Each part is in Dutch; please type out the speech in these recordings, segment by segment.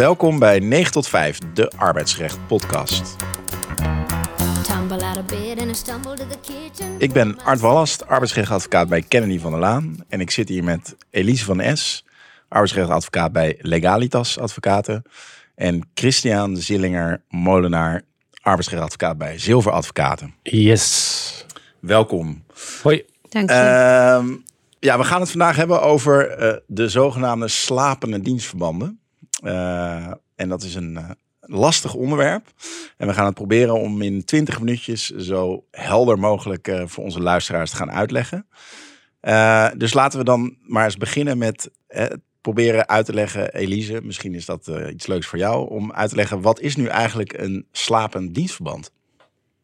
Welkom bij 9 tot 5, de arbeidsrecht podcast. Ik ben Art Wallast, arbeidsrechtadvocaat bij Kennedy van der Laan. En ik zit hier met Elise van S, arbeidsrechtadvocaat bij Legalitas Advocaten. En Christian Zillinger Molenaar, arbeidsrechtadvocaat bij Zilver Advocaten. Yes. Welkom. Hoi. Dank je. Ehm, ja, we gaan het vandaag hebben over eh, de zogenaamde slapende dienstverbanden. Eh, en dat is een eh, lastig onderwerp. En we gaan het proberen om in 20 minuutjes zo helder mogelijk eh, voor onze luisteraars te gaan uitleggen. Dus laten we dan maar eens beginnen met eh, proberen uit te leggen, Elise, misschien is dat iets leuks voor jou, om uit te leggen wat is nu eigenlijk een slapend dienstverband?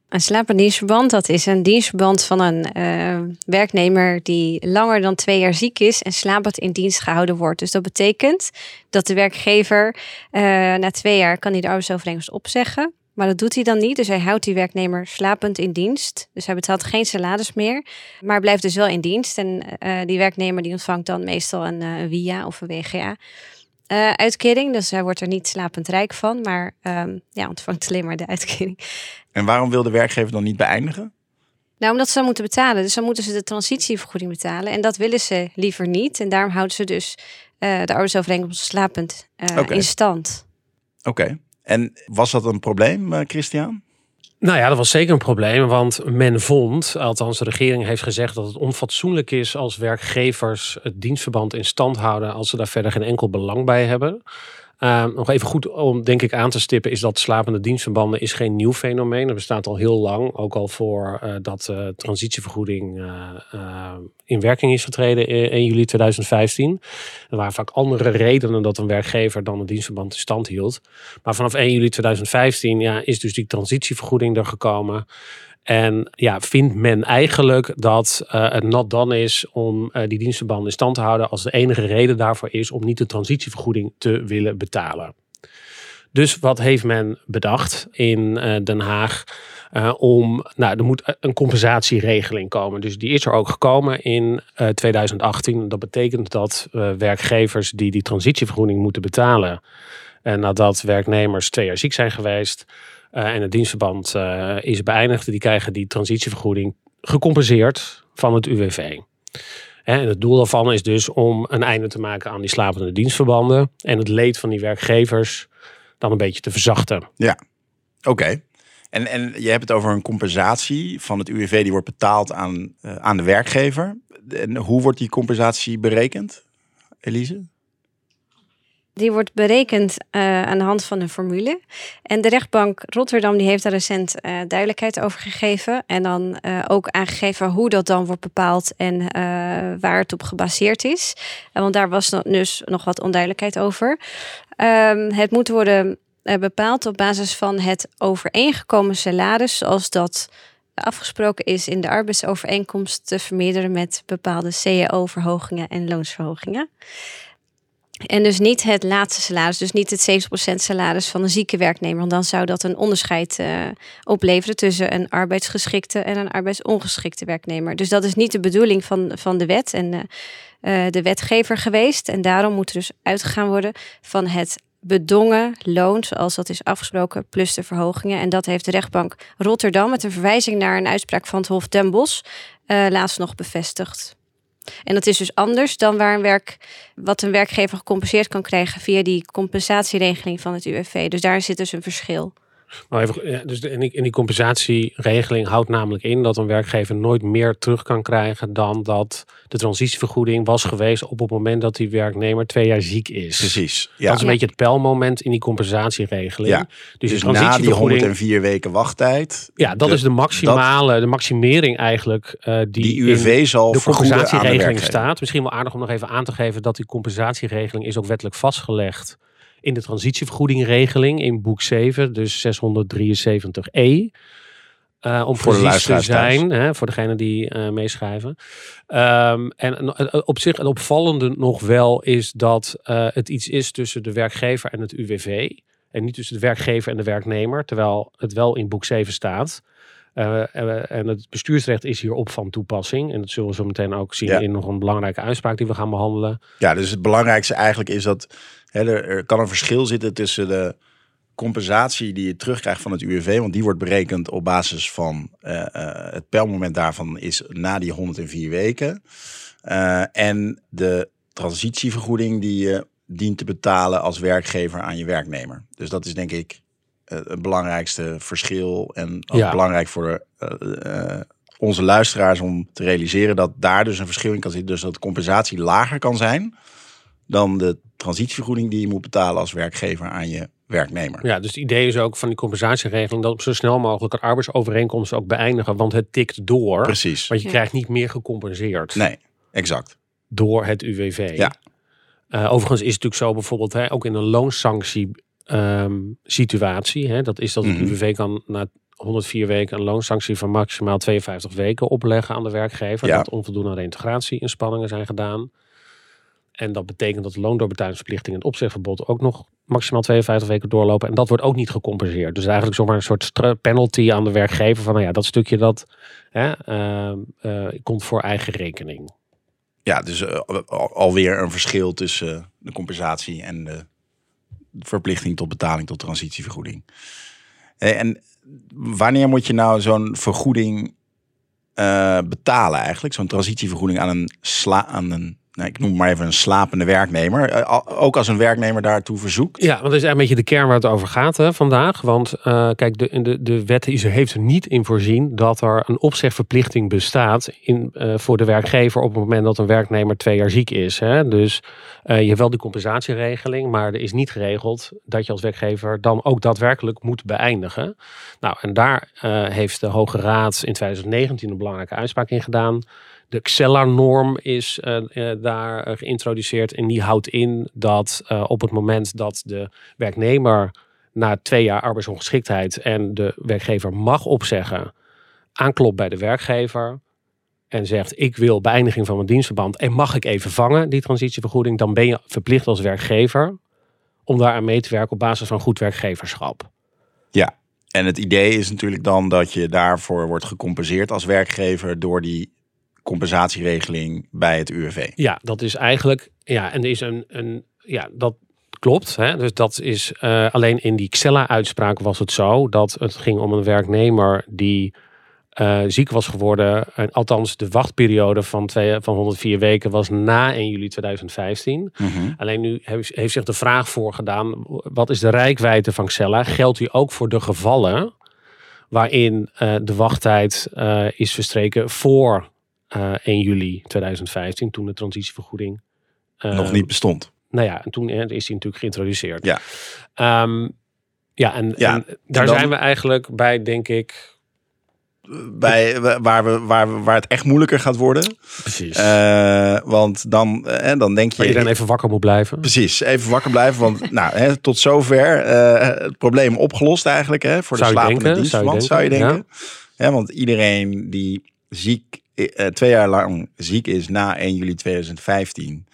Een slapend dienstverband, dat is een dienstverband van een eh, werknemer die langer dan twee jaar ziek is en slapend in dienst gehouden wordt. Dus dat betekent dat de werkgever eh, na twee jaar kan hij de arbeidsovereenkomst opzeggen. Maar dat doet hij dan niet. Dus hij houdt die werknemer slapend in dienst. Dus hij betaalt geen salaris meer. Maar blijft dus wel in dienst. En eh, die werknemer die ontvangt dan meestal een WIA of een WGA. Eh, uitkering. Dus hij wordt er niet slapend rijk van. Maar ehm, ja, ontvangt alleen maar de uitkering. En waarom wil de werkgever dan niet beëindigen? Nou, omdat ze dan moeten betalen. Dus dan moeten ze de transitievergoeding betalen. En dat willen ze liever niet. En daarom houden ze dus eh, de arbeidsovereenkomst slapend Oké. in stand. Oké. En was dat een probleem, Christian? Nou ja, dat was zeker een probleem, want men vond, althans de regering heeft gezegd dat het onfatsoenlijk is als werkgevers het dienstverband in stand houden als ze daar verder geen enkel belang bij hebben. Ehm, nog even goed om denk ik aan te stippen is dat slapende dienstverbanden is geen nieuw fenomeen. Dat bestaat al heel lang, ook al voor eh, dat eh, transitievergoeding eh, in werking is getreden in 1 juli 2015. Er waren vaak andere redenen dat een werkgever dan een dienstverband in stand hield. Maar vanaf 1 juli 2015 ja, is dus die transitievergoeding er gekomen. En ja, vindt men eigenlijk dat eh, het not done is om eh, die dienstverbanden in stand te houden als de enige reden daarvoor is om niet de transitievergoeding te willen betalen. Dus wat heeft men bedacht in eh, Den Haag? om, nou, er moet een compensatieregeling komen. Dus die is er ook gekomen in eh, 2018. Dat betekent dat werkgevers die die transitievergoeding moeten betalen. En nadat werknemers twee jaar ziek zijn geweest en het dienstverband eh, is beëindigd, die krijgen die transitievergoeding gecompenseerd van het UWV. En het doel daarvan is dus om een einde te maken aan die slapende dienstverbanden en het leed van die werkgevers dan een beetje te verzachten. Oké. En, en je hebt het over een compensatie van het UWV die wordt betaald aan, eh, aan de werkgever. En hoe wordt die compensatie berekend, Elise? Die wordt berekend eh, aan de hand van een formule. En de rechtbank Rotterdam die heeft daar recent eh, duidelijkheid over gegeven. En dan eh, ook aangegeven hoe dat dan wordt bepaald en waar het op gebaseerd is. Want daar was dus nog wat onduidelijkheid over. Ehm, het moet worden bepaald op basis van het overeengekomen salaris, zoals dat afgesproken is in de arbeidsovereenkomst te vermeerderen met bepaalde CAO-verhogingen en loonsverhogingen. En dus niet het laatste salaris, dus niet het 70% salaris van een zieke werknemer. Want dan zou dat een onderscheid eh, opleveren tussen een arbeidsgeschikte en een arbeidsongeschikte werknemer. Dus dat is niet de bedoeling van, van de wet en eh, eh, de wetgever geweest. En daarom moet er dus uitgegaan worden van het bedongen loon, zoals dat is afgesproken, plus de verhogingen. En dat heeft de rechtbank Rotterdam met een verwijzing naar een uitspraak van het Hof Den Bosch laatst nog bevestigd. En dat is dus anders dan waar een werk, wat een werkgever gecompenseerd kan krijgen via die compensatieregeling van het UWV. Dus daar zit dus een verschil. Maar even, ja, dus de, en, die, en die compensatieregeling houdt namelijk in dat een werkgever nooit meer terug kan krijgen dan dat de transitievergoeding was geweest op het moment dat die werknemer twee jaar ziek is. Precies. Ja. Dat is een Ja. beetje het pijlmoment in die compensatieregeling. Ja. Dus, Dus de na die transitievergoeding, 104 weken wachttijd, ja, dat de- is de maximale, de maximering eigenlijk eh, die, die in UWV zal de de compensatieregeling werkgever. staat. Misschien wel aardig om nog even aan te geven dat die compensatieregeling is ook wettelijk vastgelegd in de transitievergoedingregeling in boek 7, dus 673e. Eh, om Voor precies te zijn, hè, voor degene die eh, meeschrijven. Ehm, en eh, op zich het opvallende nog wel is dat het iets is tussen de werkgever en het UWV. En niet tussen de werkgever en de werknemer, terwijl het wel in boek 7 staat. En het bestuursrecht is hierop van toepassing. En dat zullen we zo meteen ook zien Ja. in nog een belangrijke uitspraak die we gaan behandelen. Ja, dus het belangrijkste eigenlijk is dat Er, er kan een verschil zitten tussen de compensatie die je terugkrijgt van het UWV, want die wordt berekend op basis van uh, uh, het pijlmoment daarvan is na die 104 weken. Uh, en de transitievergoeding die je dient te betalen als werkgever aan je werknemer. Dus dat is denk ik het belangrijkste verschil en ook ja. belangrijk voor onze luisteraars om te realiseren dat daar dus een verschil in kan zitten. Dus dat compensatie lager kan zijn dan de transitievergoeding die je moet betalen als werkgever aan je werknemer. Ja, dus het idee is ook van die compensatieregeling dat op zo snel mogelijk een arbeidsovereenkomst ook beëindigen, want het tikt door. Precies. Want je krijgt niet meer gecompenseerd. Nee, exact. Door het UWV. Ja. Uh, overigens is het natuurlijk zo bijvoorbeeld hè, ook in een loonsanctie um, situatie. Hè, dat is dat het mm -hmm. UWV kan na 104 weken een loonsanctie van maximaal 52 weken opleggen aan de werkgever. Ja. Dat onvoldoende reintegratie-inspanningen zijn gedaan. En dat betekent dat de loondoorbetalingsverplichting en het opzegverbod ook nog maximaal 52 weken doorlopen. En dat wordt ook niet gecompenseerd. Dus eigenlijk zomaar een soort penalty aan de werkgever van nou ja, dat stukje dat hè, uh, uh, komt voor eigen rekening. Ja, dus uh, alweer een verschil tussen de compensatie en de verplichting tot betaling tot transitievergoeding. En wanneer moet je nou zo'n vergoeding betalen eigenlijk? Zo'n transitievergoeding aan een, sla aan een nou, ik noem maar even een slapende werknemer. Uh, ook als een werknemer daartoe verzoekt. Ja, want dat is eigenlijk een beetje de kern waar het over gaat hè, vandaag. Want uh, kijk, de, de, de wet heeft er niet in voorzien dat er een opzegverplichting bestaat in, uh, voor de werkgever op het moment dat een werknemer twee jaar ziek is. Hè. Dus je hebt wel die compensatieregeling, maar er is niet geregeld dat je als werkgever dan ook daadwerkelijk moet beëindigen. Nou, en daar heeft de Hoge Raad in 2019 een belangrijke uitspraak in gedaan. De Xella-norm is uh, uh, daar geïntroduceerd en die houdt in dat op het moment dat de werknemer na twee jaar arbeidsongeschiktheid en de werkgever mag opzeggen, aanklopt bij de werkgever en zegt ik wil beëindiging van mijn dienstverband en mag ik even vangen die transitievergoeding, dan ben je verplicht als werkgever om daar aan mee te werken op basis van goed werkgeverschap. Ja, en het idee is natuurlijk dan dat je daarvoor wordt gecompenseerd als werkgever door die compensatieregeling bij het UWV. Ja, dat is eigenlijk, ja, en er is een, een ja, dat klopt. Hè? Dus dat is uh, alleen in die Xella-uitspraak was het zo dat het ging om een werknemer die uh, ziek was geworden. En, althans, de wachtperiode van, twee, van 104 weken was na 1 juli 2015. Mhm. Alleen nu heeft, heeft zich de vraag voorgedaan: wat is de rijkwijde van Xella? Geldt die ook voor de gevallen waarin uh, de wachttijd is verstreken voor uh, 1 juli 2015, toen de transitievergoeding uh, nog niet bestond. Nou ja, en toen is die natuurlijk geïntroduceerd. Ja, um, ja, en, ja, en daar dan, zijn we eigenlijk bij, denk ik. Bij waar, we, waar, we, waar het echt moeilijker gaat worden. Precies. Uh, want dan, en dan denk je. Iedereen even wakker moet blijven. Precies, even wakker blijven. Want nou, hè, tot zover uh, het probleem opgelost eigenlijk. Hè, voor de slapende dienstverband, zou je denken. Zou je denken. Ja. ja, want iedereen die ziek uh, twee jaar lang ziek is na 1 juli 2015,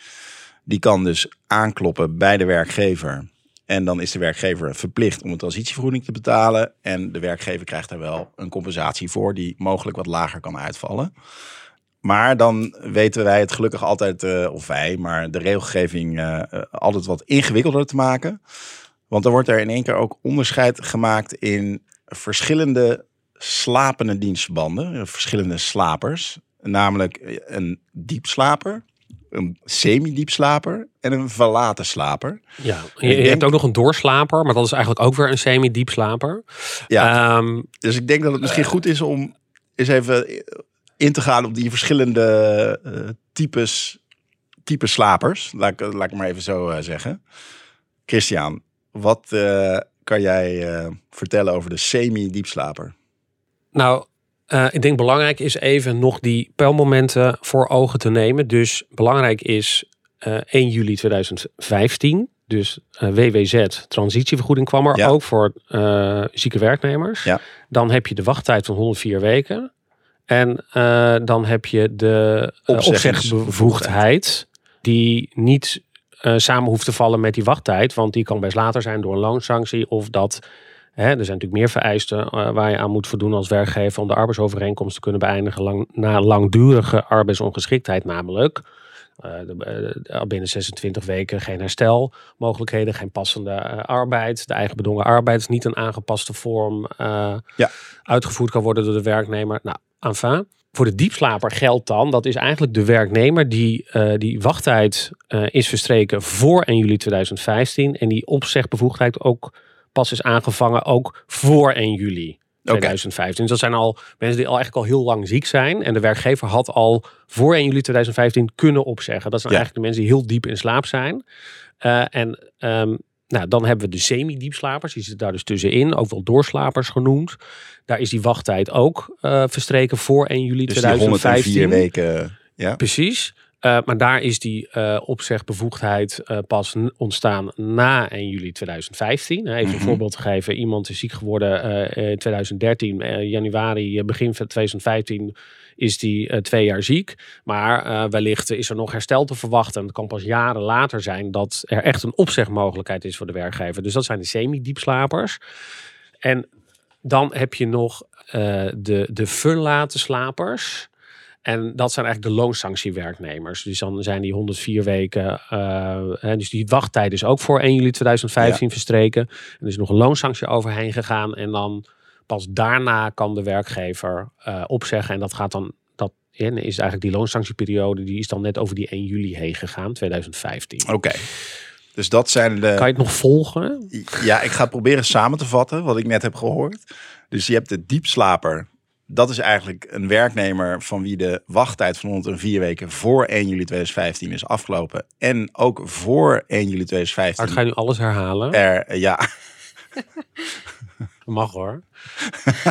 die kan dus aankloppen bij de werkgever. En dan is de werkgever verplicht om een transitievergoeding te betalen. En de werkgever krijgt daar wel een compensatie voor, die mogelijk wat lager kan uitvallen. Maar dan weten wij het gelukkig altijd, uh, of wij, maar de regelgeving uh, altijd wat ingewikkelder te maken. Want dan wordt er in één keer ook onderscheid gemaakt in verschillende slapende dienstverbanden, verschillende slapers. Namelijk een diepslaper, een semi-diepslaper en een verlaten slaper. Ja, je, je denk, hebt ook nog een doorslaper, maar dat is eigenlijk ook weer een semi-diepslaper. Ja, um, dus ik denk dat het misschien uh, goed is om eens even in te gaan op die verschillende uh, types, types slapers. Laat, laat ik maar even zo uh, zeggen. Christian, wat kan jij vertellen over de semi-diepslaper? Nou, uh, ik denk belangrijk is even nog die pijlmomenten voor ogen te nemen. Dus belangrijk is uh, 1 juli 2015. Dus uh, WWZ, transitievergoeding kwam er ja. ook voor zieke werknemers. Ja. Dan heb je de wachttijd van 104 weken. En dan heb je de opzegbevoegdheid, die niet samen hoeft te vallen met die wachttijd. Want die kan best later zijn door een loonsanctie of dat Hè, er zijn natuurlijk meer vereisten uh, waar je aan moet voldoen als werkgever om de arbeidsovereenkomst te kunnen beëindigen lang, na langdurige arbeidsongeschiktheid namelijk. Uh, de, uh, binnen 26 weken geen herstelmogelijkheden, geen passende arbeid. De eigen bedongen arbeid is niet een aangepaste vorm ja. uitgevoerd kan worden door de werknemer. Nou, enfin. Voor de diepslaper geldt dan, dat is eigenlijk de werknemer die die wachttijd is verstreken voor 1 juli 2015 en die opzegbevoegdheid ook pas is aangevangen ook voor 1 juli 2015. Dus dat zijn al mensen die al eigenlijk al heel lang ziek zijn. En de werkgever had al voor 1 juli 2015 kunnen opzeggen. Dat zijn eigenlijk de mensen die heel diep in slaap zijn. Uh, en um, nou, dan hebben we de semi-diepslapers. Die zitten daar dus tussenin. Ook wel doorslapers genoemd. Daar is die wachttijd ook uh, verstreken voor 1 juli dus 2015. Die weken. Ja. Precies. Uh, maar daar is die uh, opzegbevoegdheid uh, pas ontstaan na 1 juli 2015. Even mm -hmm. een voorbeeld te geven. Iemand is ziek geworden in 2013, januari, begin van 2015 is die twee jaar ziek. Maar wellicht is er nog herstel te verwachten. Het kan pas jaren later zijn dat er echt een opzegmogelijkheid is voor de werkgever. Dus dat zijn de semi-diepslapers. En dan heb je nog de, de verlaten slapers. En dat zijn eigenlijk de loonsanctiewerknemers. Dus dan zijn die 104 weken. Uh, dus die wachttijd is ook voor 1 juli 2015 ja. verstreken. En er is nog een loonsanctie overheen gegaan. En dan pas daarna kan de werkgever uh, opzeggen. En dat gaat dan. Dat is eigenlijk die loonsanctieperiode. Die is dan net over die 1 juli heen gegaan, 2015. Oké. Okay. Dus dat zijn de. Kan je het nog volgen? Ja, ik ga proberen samen te vatten wat ik net heb gehoord. Dus je hebt de diepslaper dat is eigenlijk een werknemer van wie de wachttijd van 104 weken voor 1 juli 2015 is afgelopen. En ook voor 1 juli 2015. Maar ga je nu alles herhalen? Er, ja. Mag hoor.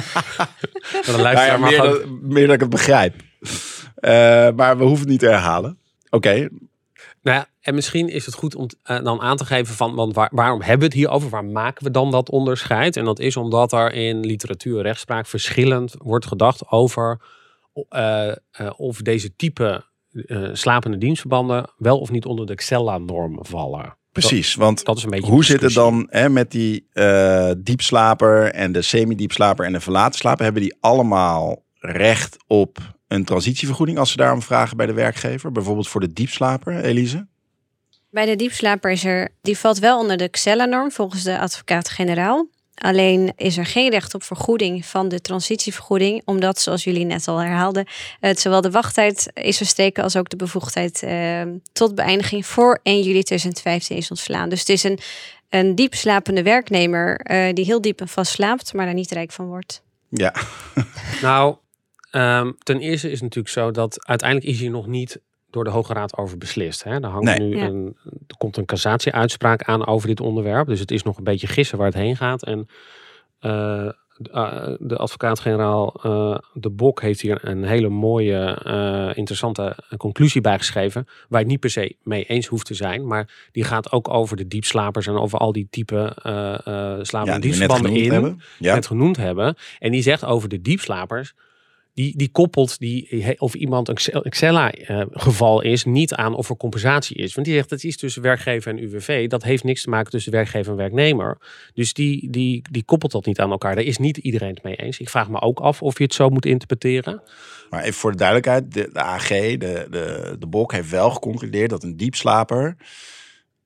dan luister nou ja, maar meer, dan, meer dan ik het begrijp. Uh, maar we hoeven het niet te herhalen. Oké, okay. Nou ja, en misschien is het goed om uh, dan aan te geven van, want waar, waarom hebben we het hier over? Waar maken we dan dat onderscheid? En dat is omdat er in literatuur en rechtspraak verschillend wordt gedacht over uh, uh, of deze type slapende dienstverbanden wel of niet onder de Xella-norm vallen. Precies, want dat is een beetje hoe zit het dan hè, met die diepslaper en de semi-diepslaper en de verlaten slaper? Hebben die allemaal recht op een transitievergoeding als ze daarom vragen bij de werkgever? Bijvoorbeeld voor de diepslaper, Elise? Bij de diepslaper is er, die valt wel onder de Xella-norm volgens de advocaat-generaal. Alleen is er geen recht op vergoeding van de transitievergoeding, omdat, zoals jullie net al herhaalden, het zowel de wachttijd is verstreken als ook de bevoegdheid eh, tot beëindiging voor 1 juli 2015 is ontslaan. Dus het is een, een diep slapende werknemer uh, die heel diep en vast slaapt, maar daar niet rijk van wordt. Ja. nou, um, ten eerste is het natuurlijk zo dat uiteindelijk is hier nog niet door de Hoge Raad over beslist. Hè? Er, hangt nee. nu ja. een, er komt een cassatieuitspraak aan over dit onderwerp. Dus het is nog een beetje gissen waar het heen gaat. En uh, de advocaat-generaal uh, De Bok heeft hier een hele mooie, uh, interessante conclusie bijgeschreven. Waar je het niet per se mee eens hoeft te zijn. Maar die gaat ook over de diepslapers en over al die type slapen ja, diepspannen in. Hebben. Ja. Net genoemd hebben. En die zegt over de diepslapers die, die koppelt die, of iemand een Xella-geval is niet aan of er compensatie is. Want die zegt dat is tussen werkgever en UWV. Dat heeft niks te maken tussen werkgever en werknemer. Dus die, die, die koppelt dat niet aan elkaar. Daar is niet iedereen het mee eens. Ik vraag me ook af of je het zo moet interpreteren. Maar even voor de duidelijkheid: de, de AG, de, de, de BOK, heeft wel geconcludeerd dat een diepslaper.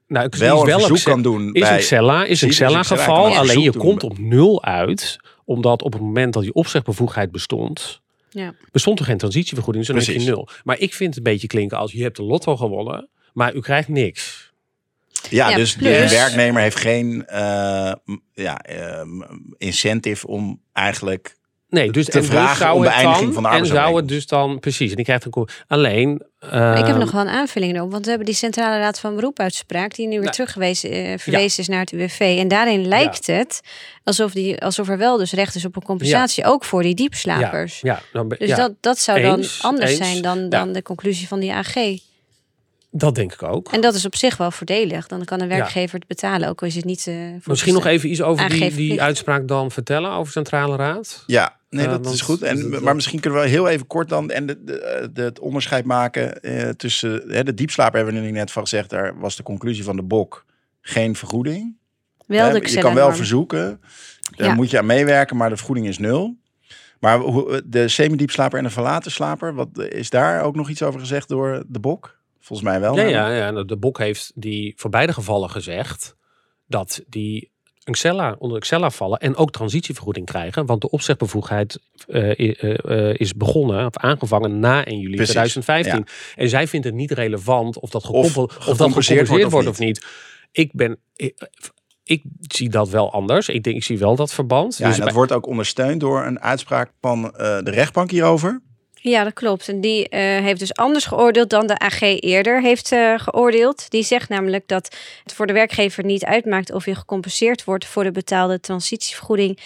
Nou, ik wel een wel verzoek kan doen. Is bij, een Xella, is een Xella geval. Alleen je komt op nul uit, omdat op het moment dat die opzegbevoegdheid bestond, ja. Bestond er geen transitievergoeding, dus dan heb je nul. Maar ik vind het een beetje klinken als je hebt de lotto gewonnen, maar u krijgt niks. Ja, ja dus plus. de werknemer heeft geen uh, ja, uh, incentive om eigenlijk Nee, dus te vragen dus om beëindiging van de En zou het dus dan, precies, en die krijgt een Alleen... Uh, ik heb nog wel een aanvulling op, want we hebben die Centrale Raad van Beroepuitspraak, die nu weer nou, teruggewezen uh, verwezen ja. is naar het UWV. En daarin lijkt ja. het alsof, die, alsof er wel dus recht is op een compensatie, ja. ook voor die diepslapers. Ja. Nou, dus dat, dat zou eens, dan anders eens, zijn dan, dan de conclusie van die AG. Dat denk ik ook. En dat is op zich wel voordelig. Dan kan een werkgever het betalen, ook al is het niet. Uh, Misschien nog even iets over die, die uitspraak dan vertellen over Centrale Raad. Ja, nee, dat uh, is goed. En, maar misschien kunnen we heel even kort dan en de, de, de, het onderscheid maken uh, tussen hè, de diepslaper hebben we nu net van gezegd. Daar was de conclusie van de BOK geen vergoeding. Wel de je kan wel verzoeken, daar ja. moet je aan meewerken, maar de vergoeding is nul. Maar de semi-diepslaper en de verlaten slaper, wat is daar ook nog iets over gezegd door de BOK? Volgens mij wel. Ja, ja, ja. en De Bok heeft die voor beide gevallen gezegd dat die een Xella, onder Xella vallen en ook transitievergoeding krijgen. Want de opzegbevoegdheid eh, eh, is begonnen of aangevangen na 1 juli Precies, 2015. En zij vindt het niet relevant of dat gekoppeld, of, dat gecompenseerd wordt wordt of of niet. Ik ben... Ik, ik zie dat wel anders. Ik denk, ik zie wel dat verband. Ja, Dus en dat bij- wordt ook ondersteund door een uitspraak van eh, de rechtbank hierover. Ja, dat klopt. En die eh, heeft dus anders geoordeeld dan de AG eerder heeft eh, geoordeeld. Die zegt namelijk dat het voor de werkgever niet uitmaakt of je gecompenseerd wordt voor de betaalde transitievergoeding.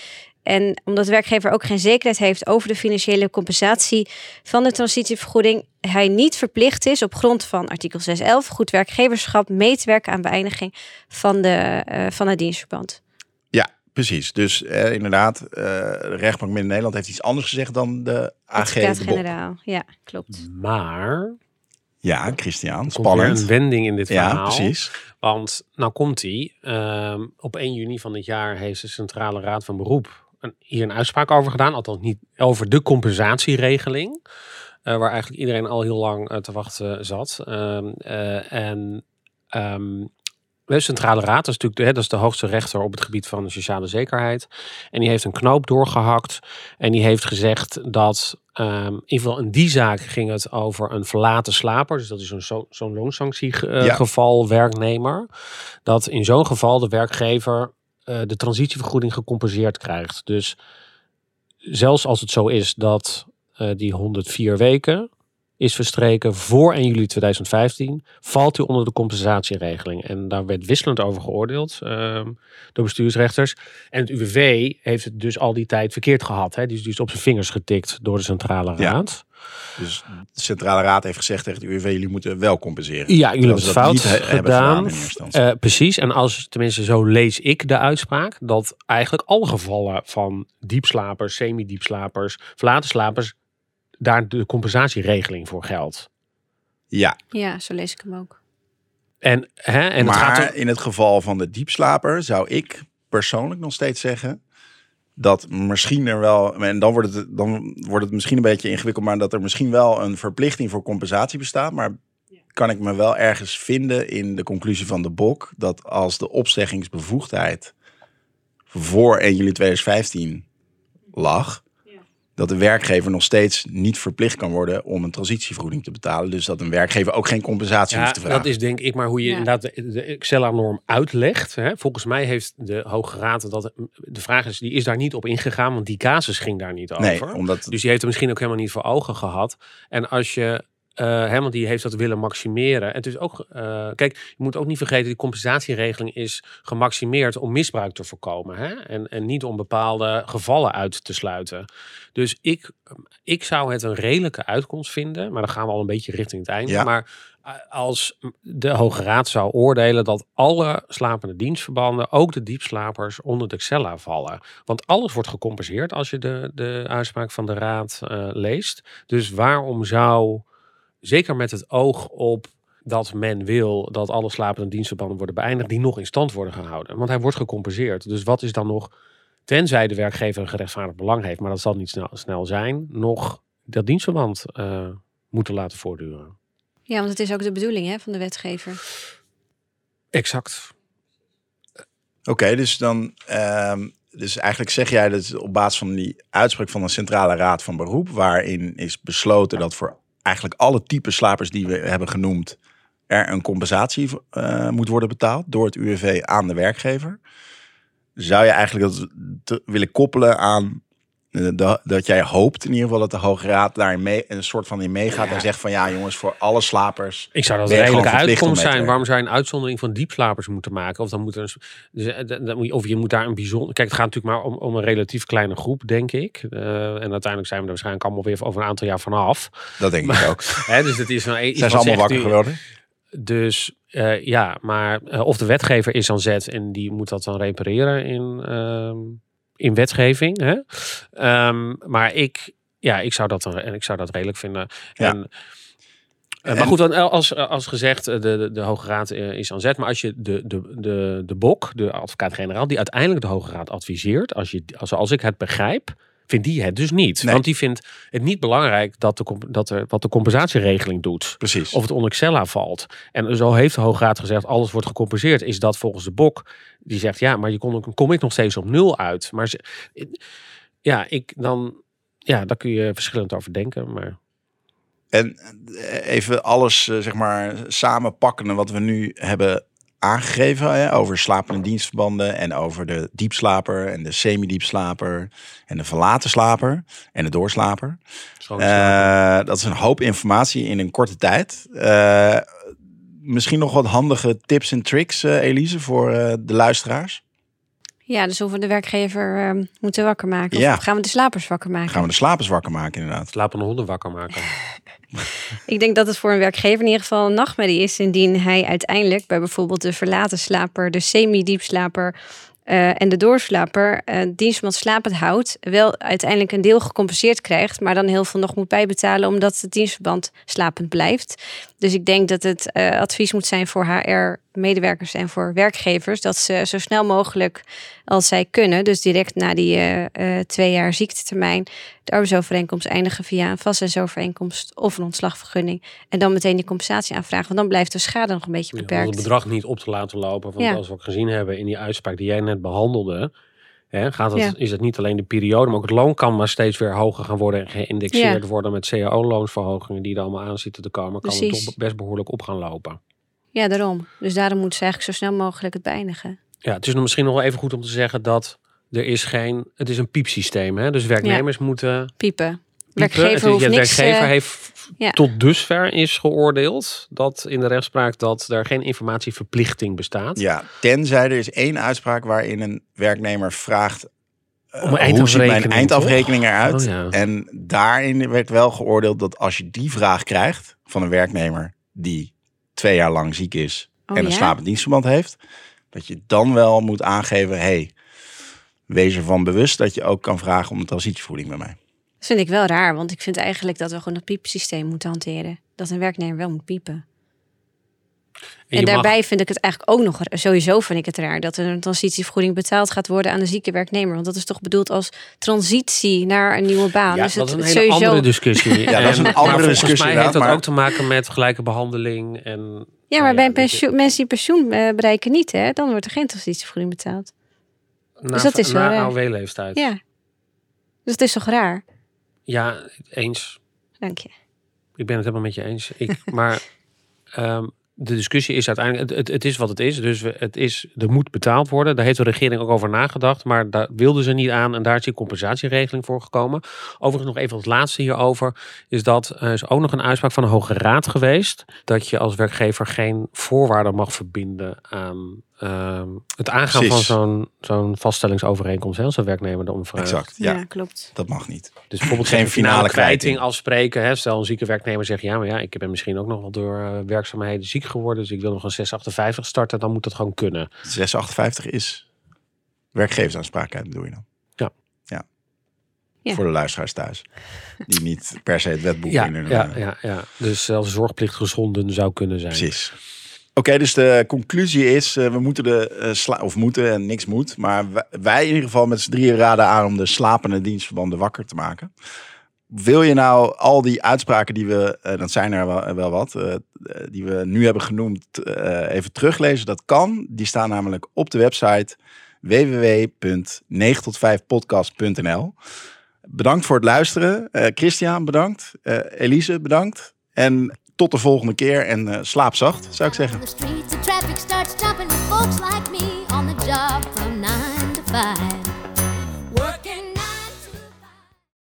En omdat de werkgever ook geen zekerheid heeft over de financiële compensatie van de transitievergoeding, hij niet verplicht is op grond van artikel 611 goed werkgeverschap mee te werken aan beëindiging van, de, eh, van het dienstverband. Ja, precies. Dus eh, inderdaad, eh, de rechtbank Midden-Nederland heeft iets anders gezegd dan de AG. Advocaat-generaal. Ja, klopt. Maar Ja, Christian, komt weer spannend. een wending in dit Ja, verhaal. precies. Want nou komt hij. op 1 juni van dit jaar heeft de Centrale Raad van Beroep een, hier een uitspraak over gedaan. Althans niet over de compensatieregeling. eh, waar eigenlijk iedereen al heel lang eh, te wachten zat. Ehm, eh, en ehm, de Centrale Raad dat is natuurlijk de, hè, dat is de hoogste rechter op het gebied van de sociale zekerheid. En die heeft een knoop doorgehakt. En die heeft gezegd dat, ehm, in ieder geval in die zaak ging het over een verlaten slaper. Dus dat is een zo, zo'n loonsanctiegeval Ja. geval werknemer. Dat in zo'n geval de werkgever eh, de transitievergoeding gecompenseerd krijgt. Dus zelfs als het zo is dat eh, die 104 weken is verstreken voor 1 juli 2015, valt u onder de compensatieregeling. En daar werd wisselend over geoordeeld ehm, door bestuursrechters. En het UWV heeft het dus al die tijd verkeerd gehad. Hè? Die is dus op zijn vingers getikt door de Centrale Ja. Raad. Dus de Centrale Raad heeft gezegd tegen de UWV, jullie moeten wel compenseren. Ja, jullie hebben het fout he- gedaan. Eh, precies. En als, tenminste, zo lees ik de uitspraak, dat eigenlijk alle gevallen van diepslapers, semi-diepslapers, verlaten slapers, daar de compensatieregeling voor geldt. ja, Ja, zo lees ik hem ook. En, hè, en maar het gaat er, in het geval van de diepslaper zou ik persoonlijk nog steeds zeggen dat misschien er wel, en dan wordt, het, dan wordt het misschien een beetje ingewikkeld, maar dat er misschien wel een verplichting voor compensatie bestaat. Maar kan ik me wel ergens vinden in de conclusie van de BOK dat als de opzeggingsbevoegdheid voor 1 juli 2015 lag, dat de werkgever nog steeds niet verplicht kan worden om een transitievergoeding te betalen. Dus dat een werkgever ook geen compensatie ja, hoeft te vragen. dat is denk ik maar hoe je Ja. inderdaad de, de Excel-norm uitlegt. Hè. Volgens mij heeft de Hoge Raad dat, de vraag is, die is daar niet op ingegaan, want die casus ging daar niet over. nee, omdat Dus die heeft er misschien ook helemaal niet voor ogen gehad. En als je, hè, want die heeft dat willen maximeren. En het is ook, eh, kijk, je moet ook niet vergeten, die compensatieregeling is gemaximeerd om misbruik te voorkomen. Hè? En, en niet om bepaalde gevallen uit te sluiten. Dus ik, ik zou het een redelijke uitkomst vinden, maar dan gaan we al een beetje richting het einde. Ja. Maar eh, als de Hoge Raad zou oordelen dat alle slapende dienstverbanden, ook de diepslapers, onder de Xella vallen. Want alles wordt gecompenseerd als je de, de uitspraak van de Raad leest. Dus waarom zou, zeker met het oog op dat men wil dat alle slapende dienstverbanden worden beëindigd, die nog in stand worden gehouden? Want hij wordt gecompenseerd. Dus wat is dan nog, tenzij de werkgever een gerechtvaardigd belang heeft, maar dat zal niet snel, snel zijn, nog dat dienstverband eh, moeten laten voortduren? Ja, want het is ook de bedoeling hè, van de wetgever. Exact. Oké, dus dan. ehm, dus eigenlijk zeg jij dat op basis van die uitspraak van de Centrale Raad van Beroep, waarin is besloten dat voor eigenlijk alle type slapers die we hebben genoemd, er een compensatie eh, moet worden betaald door het UWV aan de werkgever. Zou je eigenlijk dat willen koppelen aan dat jij hoopt in ieder geval dat de Hoge Raad daarin mee, een soort van in meegaat Ja. en zegt van ja jongens, voor alle slapers Ik zou dat een redelijke uitkomst zijn. Waarom zou je een uitzondering van diepslapers moeten maken? Of dan moet er een, dus, eh, of je moet daar een bijzonder. Kijk, het gaat natuurlijk maar om, om een relatief kleine groep, denk ik. Eh, en uiteindelijk zijn we er waarschijnlijk allemaal weer over een aantal jaar vanaf. Dat denk ik ook. Hè, dus het is iets Zijn ze allemaal wakker u- geworden? Dus eh, ja, maar of de wetgever is aan zet en die moet dat dan repareren in, ehm, in wetgeving. Hè? Ehm, maar ik, ja, ik zou dat en ik zou dat redelijk vinden. Ja. En, eh, En- maar goed, dan, als, als gezegd, eh, de, de, de Hoge Raad eh, is aan zet. Maar als je de, de, de, de BOK, de advocaat-generaal, die uiteindelijk de Hoge Raad adviseert, als, je, als, als ik het begrijp, vindt die het dus niet. Nee. Want die vindt het niet belangrijk dat, de, dat er, wat de compensatieregeling doet. Precies. Of het onder Xella valt. En zo heeft de Hoge Raad gezegd, alles wordt gecompenseerd. Is dat volgens de Bok? Die zegt, ja, maar je kon, kom ik nog steeds op nul uit. Maar ze, ja, ik dan, ja, daar kun je verschillend over denken. Maar En eh, even alles, eh, zeg maar, samenpakkende wat we nu hebben aangegeven hè, over slapende dienstverbanden en over de diepslaper en de semi-diepslaper en de verlaten slaper en de doorslaper. Eh, dat is een hoop informatie in een korte tijd. Eh, misschien nog wat handige tips en tricks, eh, Elise, voor de luisteraars. Ja, dus of we de werkgever eh, moeten wakker maken. Of Ja. gaan we de slapers wakker maken? Gaan we de slapers wakker maken, inderdaad. slapende honden wakker maken. Ik denk dat het voor een werkgever in ieder geval een nachtmerrie is indien hij uiteindelijk bij bijvoorbeeld de verlaten slaper, de semi-diepslaper eh, en de doorslaper eh dienstverband slapend houdt, wel uiteindelijk een deel gecompenseerd krijgt, maar dan heel veel nog moet bijbetalen omdat het dienstverband slapend blijft. Dus ik denk dat het eh, advies moet zijn voor HR-medewerkers en voor werkgevers dat ze zo snel mogelijk als zij kunnen, dus direct na die eh, eh, twee jaar ziektetermijn, de arbeidsovereenkomst eindigen via een vaststellingsovereenkomst of een ontslagvergunning. En dan meteen die compensatie aanvragen, want dan blijft de schade nog een beetje Ja, om beperkt. het bedrag niet op te laten lopen. Want Ja. als we ook gezien hebben in die uitspraak die jij net behandelde, gaat Ja. is het niet alleen de periode, maar ook het loon kan maar steeds weer hoger gaan worden en geïndexeerd worden met cao-loonsverhogingen die er allemaal aan zitten te komen. Kan het toch best behoorlijk op gaan lopen. Ja, daarom. Dus daarom moeten ze eigenlijk zo snel mogelijk het beëindigen. Ja, het is nog misschien nog wel even goed om te zeggen dat er is geen, het is een piepsysteem. Hè? Dus werknemers moeten Piepen. Werkgever hoeft de niks... werkgever eh, heeft ja. tot dusver is geoordeeld dat in de rechtspraak dat er geen informatieverplichting bestaat. Ja, tenzij er is één uitspraak waarin een werknemer vraagt... eh, Om een hoe ziet eindafrekening, mijn eindafrekening eruit? Oh, ja. En daarin werd wel geoordeeld dat als je die vraag krijgt van een werknemer die twee jaar lang ziek is Oh, en een ja? slapend dienstverband heeft, dat je dan wel moet aangeven, hey, wees ervan bewust dat je ook kan vragen om een transitievoeding bij mij. Dat vind ik wel raar, want ik vind eigenlijk dat we gewoon het piepsysteem moeten hanteren. Dat een werknemer wel moet piepen. En, mag- daarbij vind ik het eigenlijk ook nog, sowieso vind ik het raar, dat er een transitievergoeding betaald gaat worden aan de zieke werknemer. Want dat is toch bedoeld als transitie naar een nieuwe baan. Ja, dus dat is het een hele sowieso... andere discussie. Ja, dat is een En- andere maar volgens discussie mij heeft dat ook te maken met gelijke behandeling. En, Ja, Nou maar bij een weet je, pensioen, mensen die pensioen eh, bereiken niet, hè, dan wordt er geen transitievergoeding betaald. na, Dus dat is wel na raar. AOW-leeftijd. Ja. Ja. Dus het is toch raar? Eens. Dank je. Ik ben het helemaal met je eens. Ik, maar ehm, de discussie is uiteindelijk, het, het, het is wat het is. Dus het is, er moet betaald worden. Daar heeft de regering ook over nagedacht. Maar daar wilden ze niet aan. En daar is die compensatieregeling voor gekomen. Overigens nog even het laatste hierover. Is dat er is ook nog een uitspraak van de Hoge Raad geweest. Dat je als werkgever geen voorwaarden mag verbinden aan ehm, het aangaan Precies. van zo'n zo'n vaststellingsovereenkomst. Hè, als een werknemer erom vraagt. Exact, Ja, ja, klopt. dat mag niet. Dus bijvoorbeeld Geen finale finale kwijting kwijting. afspreken. Hè? Stel een zieke werknemer zegt, ja, maar ja, ik ben misschien ook nog wel door eh, werkzaamheden ziek geworden. Dus ik wil nog een 658 starten. Dan moet dat gewoon kunnen. 658 is werkgeversaansprakelijkheid, bedoel je dan? Ja. ja. Ja. Voor de luisteraars thuis. Die niet per se het wetboek Ja, in hun... ja, eh, ja, ja. Dus zelfs zorgplicht gezonden zou kunnen zijn. Precies. Oké, dus de conclusie is, eh, we moeten de eh, of moeten en niks moet, maar wij, in ieder geval met z'n drieën raden aan om de slapende dienstverbanden wakker te maken. Wil je nou al die uitspraken die we, eh, dat zijn er wel, wel wat, die we nu hebben genoemd, even teruglezen? Dat kan. Die staan namelijk op de website www.9tot5podcast.nl. Bedankt voor het luisteren. Christian, bedankt. Elise, bedankt. En tot de volgende keer en eh, slaap zacht, zou ik zeggen.